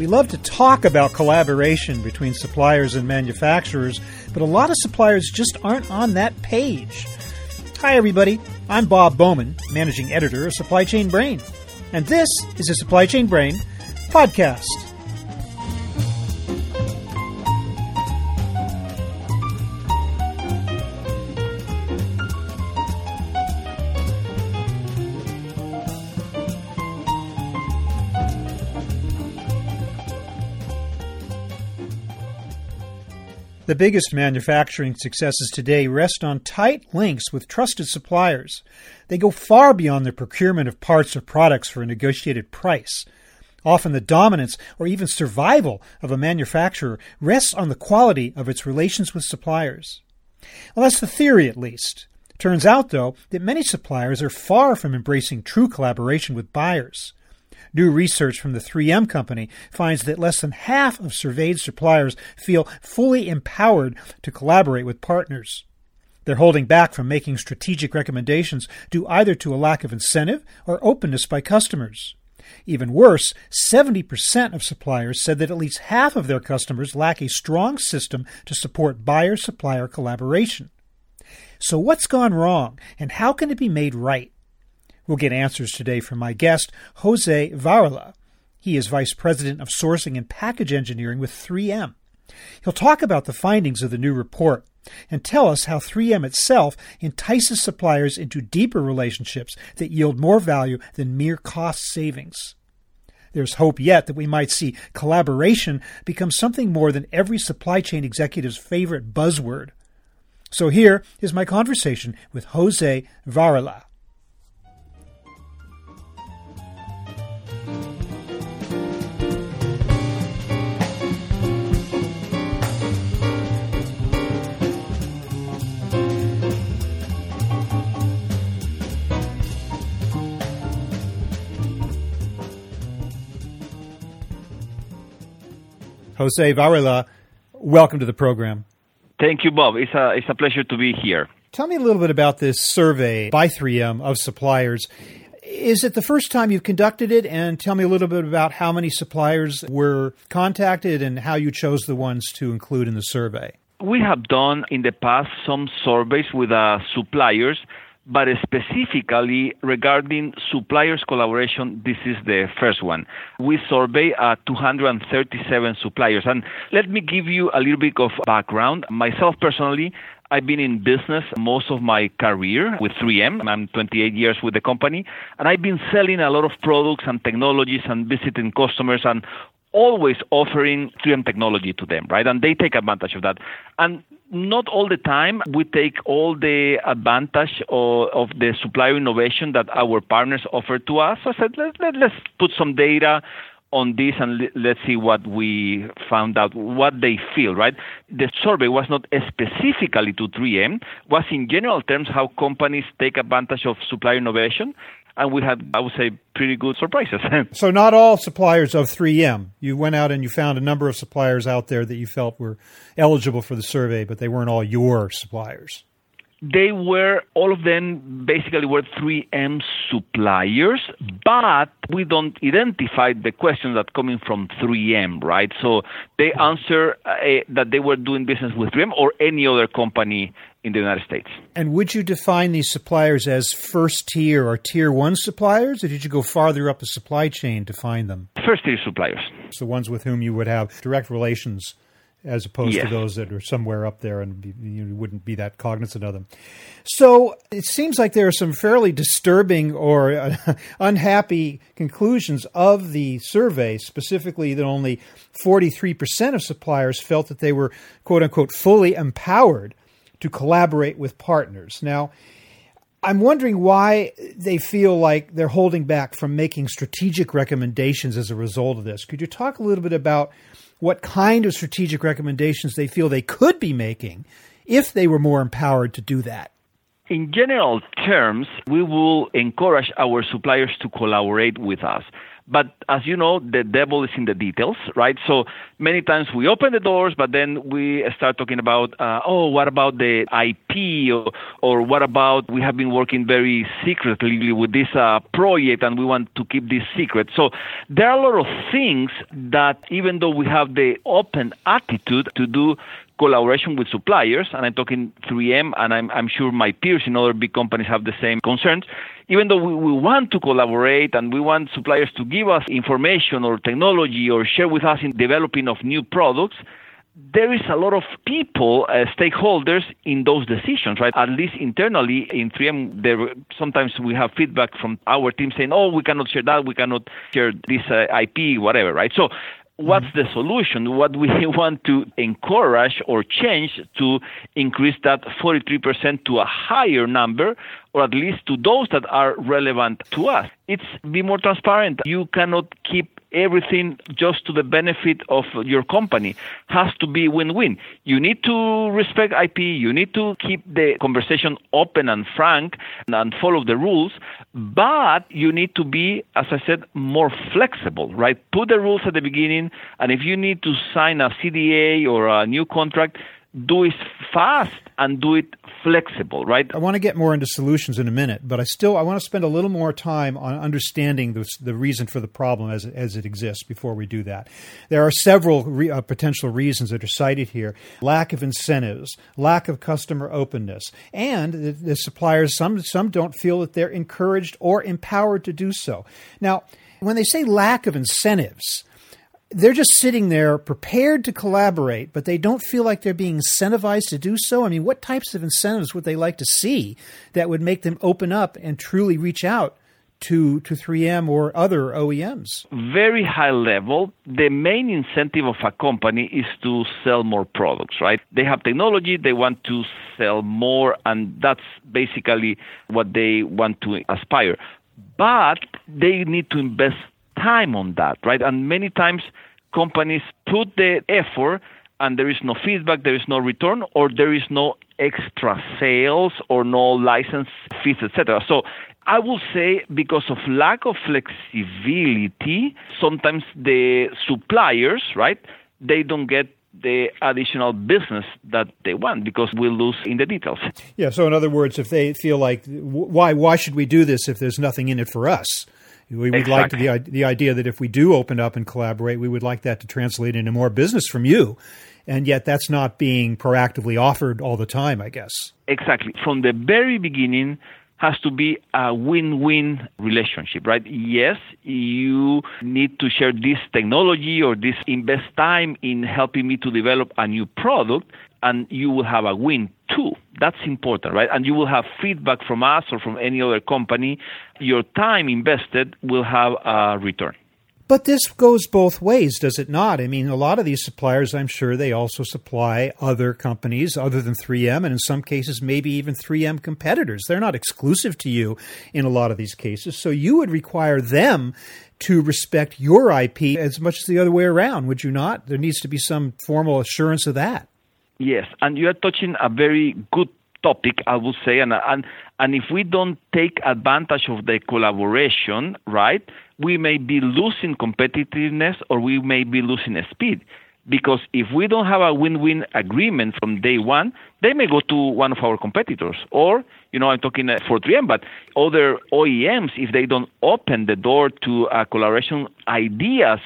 We love to talk about collaboration between suppliers and manufacturers, but a lot of suppliers just aren't on that page. Hi, everybody. I'm Bob Bowman, managing editor of Supply Chain Brain, and this is a Supply Chain Brain podcast. The biggest manufacturing successes today rest on tight links with trusted suppliers. They go far beyond the procurement of parts or products for a negotiated price. Often the dominance or even survival of a manufacturer rests on the quality of its relations with suppliers. Well, that's the theory at least. Turns out, though, that many suppliers are far from embracing true collaboration with buyers. New research from the 3M company finds that less than half of surveyed suppliers feel fully empowered to collaborate with partners. They're holding back from making strategic recommendations due either to a lack of incentive or openness by customers. Even worse, 70% of suppliers said that at least half of their customers lack a strong system to support buyer supplier collaboration. So, what's gone wrong, and how can it be made right? We'll get answers today from my guest, Jose Varela. He is Vice President of Sourcing and Package Engineering with 3M. He'll talk about the findings of the new report and tell us how 3M itself entices suppliers into deeper relationships that yield more value than mere cost savings. There's hope yet that we might see collaboration become something more than every supply chain executive's favorite buzzword. So here is my conversation with Jose Varela. Jose Varela, welcome to the program. Thank you, Bob. It's a, it's a pleasure to be here. Tell me a little bit about this survey by 3M of suppliers. Is it the first time you've conducted it? And tell me a little bit about how many suppliers were contacted and how you chose the ones to include in the survey. We have done in the past some surveys with uh, suppliers but specifically regarding suppliers collaboration, this is the first one. We survey uh, 237 suppliers. And let me give you a little bit of background. Myself personally, I've been in business most of my career with 3M. I'm 28 years with the company, and I've been selling a lot of products and technologies and visiting customers and always offering 3M technology to them, right? And they take advantage of that. And not all the time we take all the advantage of, of the supplier innovation that our partners offer to us. So I said, let, let, let's put some data on this and let's see what we found out, what they feel, right? The survey was not specifically to 3M, was in general terms how companies take advantage of supplier innovation and we had, I would say, pretty good surprises. so, not all suppliers of 3M. You went out and you found a number of suppliers out there that you felt were eligible for the survey, but they weren't all your suppliers. They were, all of them basically were 3M suppliers, but we don't identify the questions that coming from 3M, right? So they answer uh, that they were doing business with 3M or any other company in the United States. And would you define these suppliers as first tier or tier one suppliers, or did you go farther up the supply chain to find them? First tier suppliers. It's the ones with whom you would have direct relations as opposed yes. to those that are somewhere up there and you wouldn't be that cognizant of them. So it seems like there are some fairly disturbing or uh, unhappy conclusions of the survey, specifically that only 43% of suppliers felt that they were, quote unquote, fully empowered to collaborate with partners. Now, I'm wondering why they feel like they're holding back from making strategic recommendations as a result of this. Could you talk a little bit about what kind of strategic recommendations they feel they could be making if they were more empowered to do that? In general terms, we will encourage our suppliers to collaborate with us. But as you know, the devil is in the details, right? So many times we open the doors, but then we start talking about, uh, oh, what about the IP, or, or what about we have been working very secretly with this uh, project and we want to keep this secret. So there are a lot of things that, even though we have the open attitude to do collaboration with suppliers, and I'm talking 3M, and I'm, I'm sure my peers in other big companies have the same concerns. Even though we, we want to collaborate and we want suppliers to give us information or technology or share with us in developing of new products, there is a lot of people, uh, stakeholders in those decisions, right? At least internally in 3M, there sometimes we have feedback from our team saying, "Oh, we cannot share that, we cannot share this uh, IP, whatever," right? So what's the solution? What we want to encourage or change to increase that 43% to a higher number, or at least to those that are relevant to us. It's be more transparent. You cannot keep everything just to the benefit of your company has to be win-win. You need to respect IP, you need to keep the conversation open and frank and follow the rules, but you need to be, as I said, more flexible, right? Put the rules at the beginning, and if you need to sign a CDA or a new contract, do it fast and do it flexible, right? I want to get more into solutions in a minute, but I still I want to spend a little more time on understanding the, the reason for the problem as as it exists before we do that. There are several re, uh, potential reasons that are cited here: lack of incentives, lack of customer openness, and the, the suppliers some some don't feel that they're encouraged or empowered to do so. Now, when they say lack of incentives they're just sitting there prepared to collaborate, but they don't feel like they're being incentivized to do so. I mean, what types of incentives would they like to see that would make them open up and truly reach out to, to 3M or other OEMs? Very high level. The main incentive of a company is to sell more products, right? They have technology, they want to sell more, and that's basically what they want to aspire. But they need to invest time on that, right? And many times companies put the effort and there is no feedback, there is no return, or there is no extra sales or no license fees, etc. So I will say because of lack of flexibility, sometimes the suppliers, right, they don't get the additional business that they want because we'll lose in the details. Yeah. So in other words, if they feel like why why should we do this if there's nothing in it for us? We would exactly. like the the idea that if we do open up and collaborate, we would like that to translate into more business from you. And yet that's not being proactively offered all the time, I guess. Exactly. From the very beginning has to be a win-win relationship, right? Yes, you need to share this technology or this invest time in helping me to develop a new product and you will have a win too. That's important, right? And you will have feedback from us or from any other company. Your time invested will have a return. But this goes both ways, does it not? I mean, a lot of these suppliers, I'm sure they also supply other companies other than 3M, and in some cases, maybe even 3M competitors. They're not exclusive to you in a lot of these cases. So you would require them to respect your IP as much as the other way around, would you not? There needs to be some formal assurance of that. Yes, and you are touching a very good topic, I would say, and and and if we don't take advantage of the collaboration, right, we may be losing competitiveness or we may be losing speed. Because if we don't have a win-win agreement from day one, they may go to one of our competitors. Or, you know, I'm talking uh, for 3M, but other OEMs, if they don't open the door to uh, collaboration ideas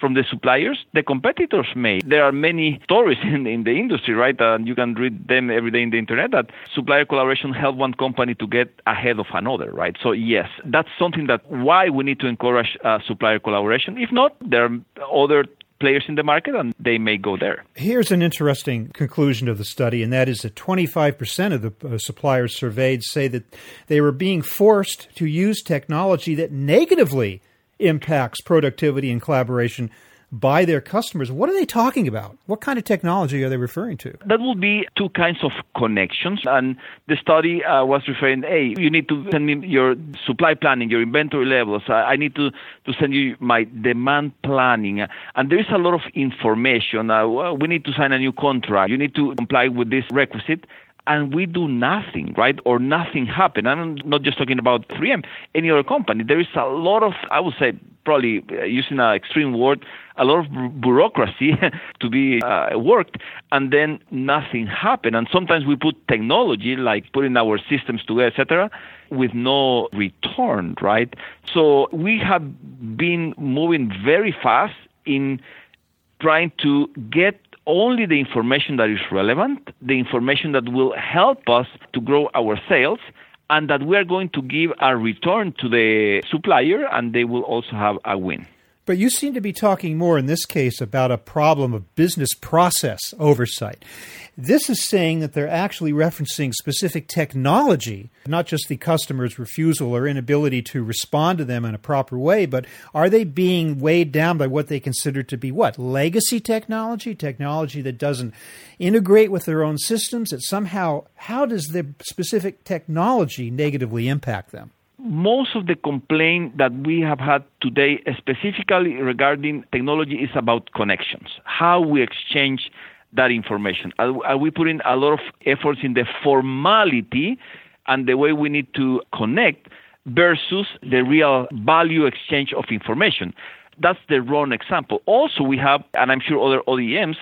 from the suppliers, the competitors may. There are many stories in, in the industry, right? And you can read them every day in the internet that supplier collaboration help one company to get ahead of another, right? So yes, that's something that why we need to encourage uh, supplier collaboration. If not, there are other players in the market and they may go there. Here's an interesting conclusion of the study, and that is that 25% of the uh, suppliers surveyed say that they were being forced to use technology that negatively impacts productivity and collaboration by their customers. What are they talking about? What kind of technology are they referring to? That will be two kinds of connections. And the study uh, was referring, hey, you need to send me your supply planning, your inventory levels. I need to, to send you my demand planning. And there is a lot of information. Uh, we need to sign a new contract. You need to comply with this requisite and we do nothing, right? Or nothing happen. I'm not just talking about 3M, any other company. There is a lot of, I would say, probably uh, using an extreme word, a lot of bureaucracy to be uh, worked, and then nothing happened. And sometimes we put technology, like putting our systems together, etc., with no return, right? So we have been moving very fast in trying to get only the information that is relevant, the information that will help us to grow our sales, and that we are going to give a return to the supplier and they will also have a win. But you seem to be talking more in this case about a problem of business process oversight. This is saying that they're actually referencing specific technology, not just the customer's refusal or inability to respond to them in a proper way, but are they being weighed down by what they consider to be what? Legacy technology, technology that doesn't integrate with their own systems, that somehow, how does the specific technology negatively impact them? Most of the complaint that we have had today, specifically regarding technology, is about connections, how we exchange that information. Are, are we putting a lot of efforts in the formality and the way we need to connect versus the real value exchange of information? That's the wrong example. Also, we have, and I'm sure other OEMs,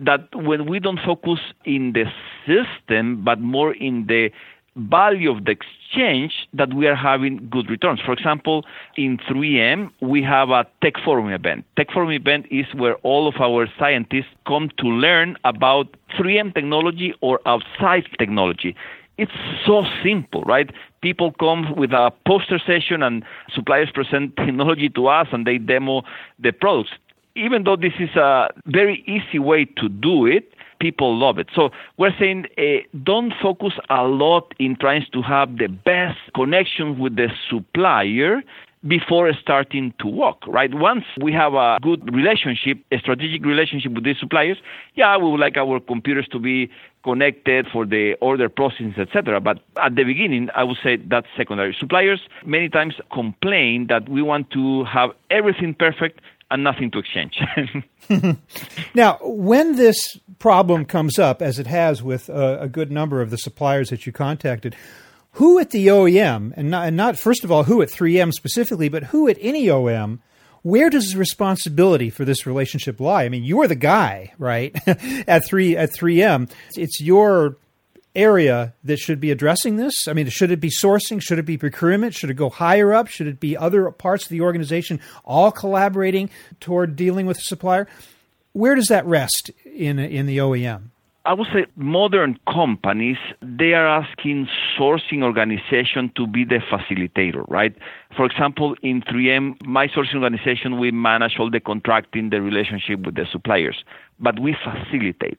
that when we don't focus in the system but more in the value of the exchange that we are having good returns. For example, in 3M, we have a Tech Forum event. Tech Forum event is where all of our scientists come to learn about 3M technology or outside technology. It's so simple, right? People come with a poster session and suppliers present technology to us and they demo the products. Even though this is a very easy way to do it, people love it. So we're saying uh, don't focus a lot in trying to have the best connection with the supplier before starting to work, right? Once we have a good relationship, a strategic relationship with these suppliers, yeah, we would like our computers to be connected for the order processing, etc. But at the beginning, I would say that's secondary. Suppliers many times complain that we want to have everything perfect and nothing to exchange. now, when this problem comes up, as it has with a, a, good number of the suppliers that you contacted, who at the OEM, and not, and not first of all who at 3M specifically, but who at any OEM, where does the responsibility for this relationship lie? I mean, you're the guy, right? at three at 3M, it's your area that should be addressing this? I mean, should it be sourcing? Should it be procurement? Should it go higher up? Should it be other parts of the organization all collaborating toward dealing with the supplier? Where does that rest in in the OEM? I would say modern companies they are asking sourcing organization to be the facilitator, right? For example, in 3M, my sourcing organization we manage all the contracting, the relationship with the suppliers, but we facilitate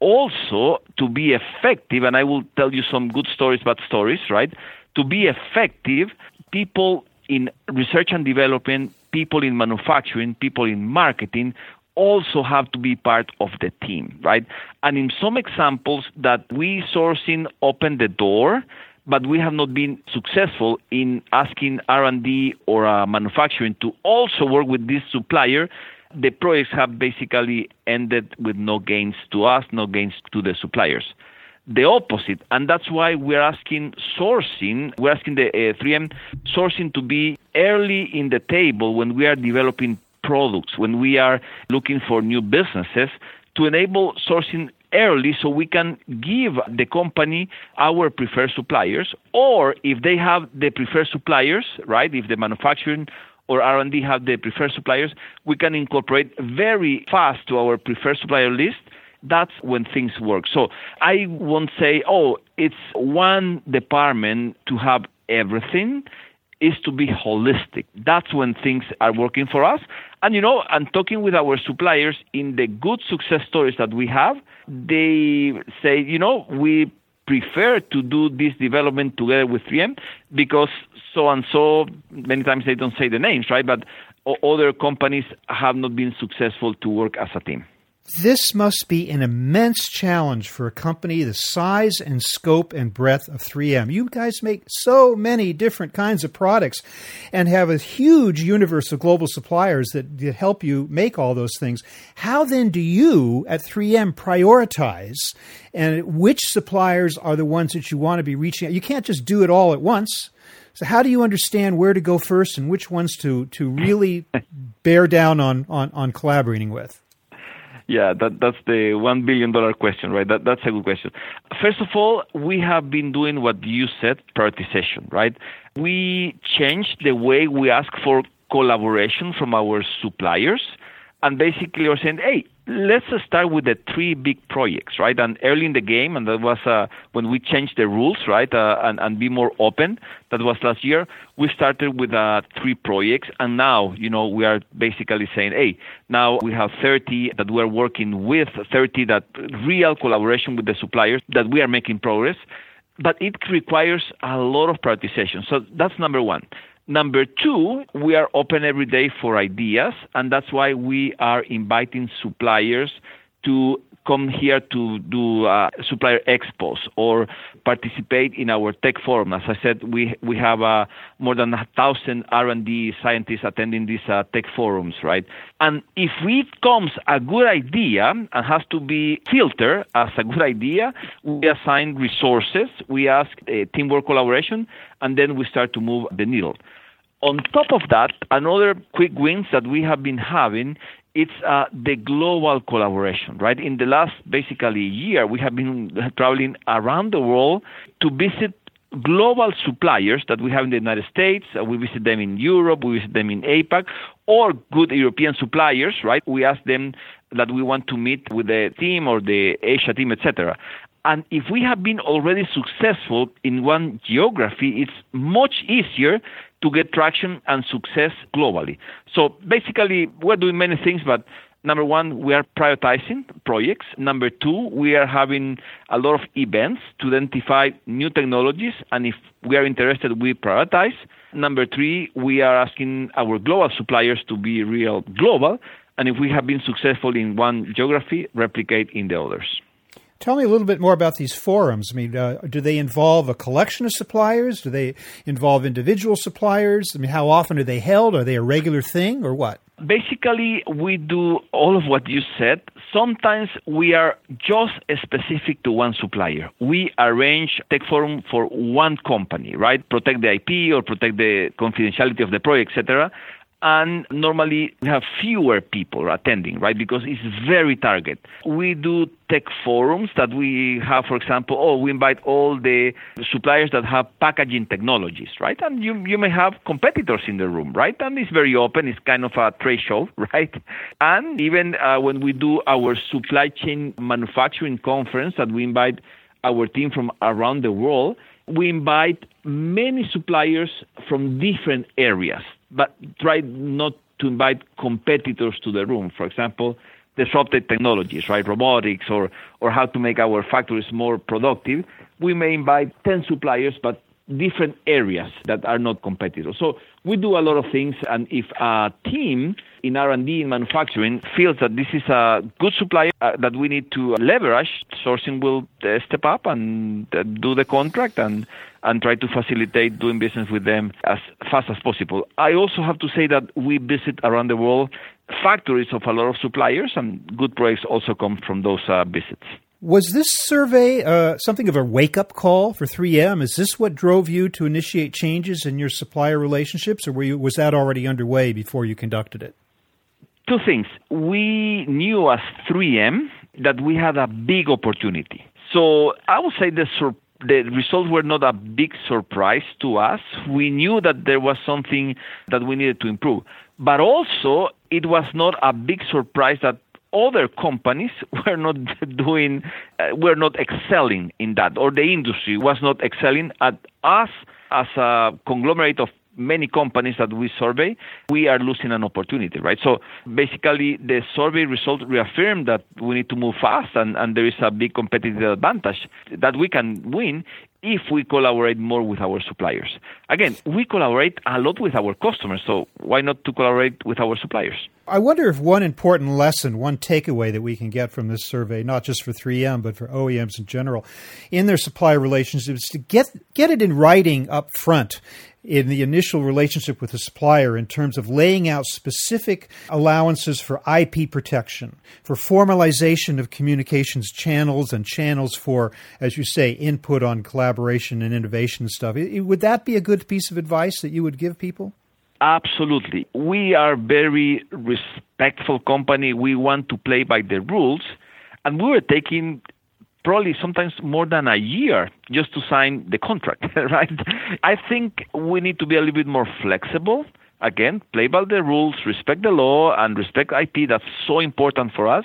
also to be effective, and I will tell you some good stories about stories, right? To be effective, people in research and development, people in manufacturing, people in marketing also have to be part of the team, right? And in some examples that we sourcing open the door, but we have not been successful in asking R&D or uh, manufacturing to also work with this supplier the projects have basically ended with no gains to us, no gains to the suppliers. The opposite, and that's why we're asking sourcing, we're asking the uh, 3M sourcing to be early in the table when we are developing products, when we are looking for new businesses, to enable sourcing early so we can give the company our preferred suppliers or if they have the preferred suppliers right if the manufacturing or R&D have the preferred suppliers, we can incorporate very fast to our preferred supplier list. That's when things work. So I won't say, oh, it's one department to have everything is to be holistic. That's when things are working for us. And you know, I'm talking with our suppliers in the good success stories that we have. They say, you know, we prefer to do this development together with 3M because so and so, many times they don't say the names, right? But other companies have not been successful to work as a team. This must be an immense challenge for a company the size and scope and breadth of 3M. You guys make so many different kinds of products and have a huge universe of global suppliers that, that help you make all those things. How then do you at 3M prioritize and which suppliers are the ones that you want to be reaching out? You can't just do it all at once. So how do you understand where to go first and which ones to to really bear down on, on, on collaborating with? Yeah, that, that's the one billion dollar question, right? That, that's a good question. First of all, we have been doing what you said, prioritization, right? We changed the way we ask for collaboration from our suppliers, and basically are saying, hey, let's start with the three big projects, right? And early in the game, and that was uh, when we changed the rules, right, uh, and, and be more open. That was last year. We started with uh, three projects, and now, you know, we are basically saying, hey, now we have 30 that we're working with, 30 that real collaboration with the suppliers that we are making progress. But it requires a lot of prioritization. So that's number one. Number two, we are open every day for ideas, and that's why we are inviting suppliers to come here to do uh, supplier expos or participate in our tech forum. As I said, we we have uh, more than a thousand R&D scientists attending these uh, tech forums, right? And if it comes a good idea and has to be filtered as a good idea, we assign resources, we ask uh, teamwork collaboration, and then we start to move the needle. On top of that, another quick wins that we have been having it's uh, the global collaboration, right? In the last basically year, we have been traveling around the world to visit global suppliers that we have in the United States. Uh, we visit them in Europe, we visit them in APAC, or good European suppliers, right? We ask them that we want to meet with the team or the Asia team, etc. And if we have been already successful in one geography, it's much easier to get traction and success globally. So basically, we're doing many things, but number one, we are prioritizing projects. Number two, we are having a lot of events to identify new technologies, and if we are interested, we prioritize. Number three, we are asking our global suppliers to be real global, and if we have been successful in one geography, replicate in the others. Tell me a little bit more about these forums. I mean, uh, do they involve a collection of suppliers? Do they involve individual suppliers? I mean, how often are they held? Are they a regular thing or what? Basically, we do all of what you said. Sometimes we are just specific to one supplier. We arrange tech forum for one company, right? Protect the IP or protect the confidentiality of the project, etc and normally we have fewer people attending, right? Because it's very target. We do tech forums that we have, for example, oh, we invite all the suppliers that have packaging technologies, right? And you you may have competitors in the room, right? And it's very open. It's kind of a trade show, right? And even uh, when we do our supply chain manufacturing conference that we invite our team from around the world, we invite many suppliers from different areas but try not to invite competitors to the room. For example, disruptive technologies, right? Robotics or, or how to make our factories more productive. We may invite 10 suppliers, but different areas that are not competitors. So we do a lot of things, and if a team in R&D in manufacturing feels that this is a good supplier uh, that we need to leverage, sourcing will uh, step up and uh, do the contract and and try to facilitate doing business with them as fast as possible. I also have to say that we visit around the world factories of a lot of suppliers, and good projects also come from those uh, visits. Was this survey uh, something of a wake up call for 3M? Is this what drove you to initiate changes in your supplier relationships, or you, was that already underway before you conducted it? Two things. We knew as 3M that we had a big opportunity. So I would say the sur- the results were not a big surprise to us. We knew that there was something that we needed to improve. But also, it was not a big surprise that other companies were not doing, uh, were not excelling in that, or the industry was not excelling at us as a conglomerate of many companies that we survey, we are losing an opportunity, right? So basically, the survey results reaffirm that we need to move fast and, and there is a big competitive advantage that we can win if we collaborate more with our suppliers. Again, we collaborate a lot with our customers, so why not to collaborate with our suppliers? I wonder if one important lesson, one takeaway that we can get from this survey, not just for 3M but for OEMs in general, in their supplier relationships, to get get it in writing up front in the initial relationship with the supplier in terms of laying out specific allowances for IP protection, for formalization of communications channels and channels for, as you say, input on collaboration and innovation stuff. Would that be a good piece of advice that you would give people? Absolutely. We are very respectful company. We want to play by the rules. And we were taking probably sometimes more than a year just to sign the contract, right? I think we need to be a little bit more flexible. Again, play by the rules, respect the law, and respect IP. That's so important for us.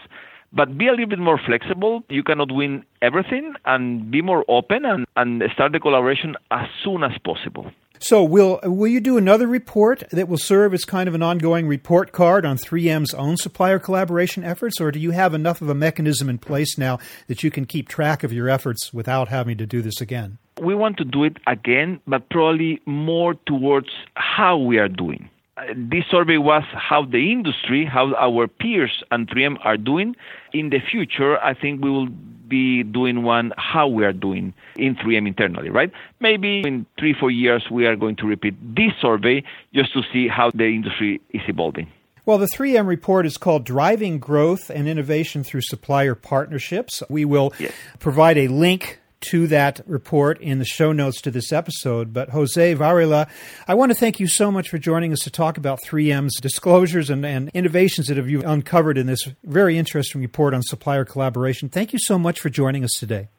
But be a little bit more flexible. You cannot win everything, and be more open and, and start the collaboration as soon as possible. So will will you do another report that will serve as kind of an ongoing report card on 3M's own supplier collaboration efforts, or do you have enough of a mechanism in place now that you can keep track of your efforts without having to do this again? We want to do it again, but probably more towards how we are doing. This survey was how the industry, how our peers and 3M are doing. In the future, I think we will be doing one how we are doing in 3M internally, right? Maybe in three, four years, we are going to repeat this survey just to see how the industry is evolving. Well, the 3M report is called Driving Growth and Innovation Through Supplier Partnerships. We will yes. provide a link to that report in the show notes to this episode. But Jose Varela, I want to thank you so much for joining us to talk about 3M's disclosures and, and innovations that have you uncovered in this very interesting report on supplier collaboration. Thank you so much for joining us today.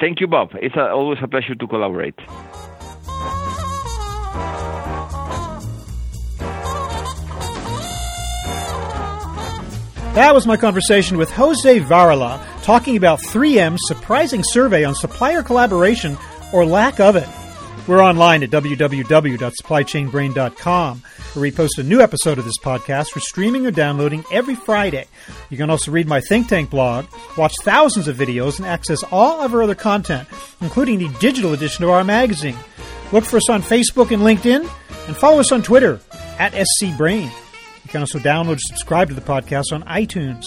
Thank you, Bob. It's a, always a pleasure to collaborate. That was my conversation with Jose Varela talking about 3M's surprising survey on supplier collaboration or lack of it. We're online at www.supplychainbrain.com where we post a new episode of this podcast for streaming or downloading every Friday. You can also read my think tank blog, watch thousands of videos, and access all of our other content, including the digital edition of our magazine. Look for us on Facebook and LinkedIn, and follow us on Twitter at scbrain You can also download and subscribe to the podcast on iTunes.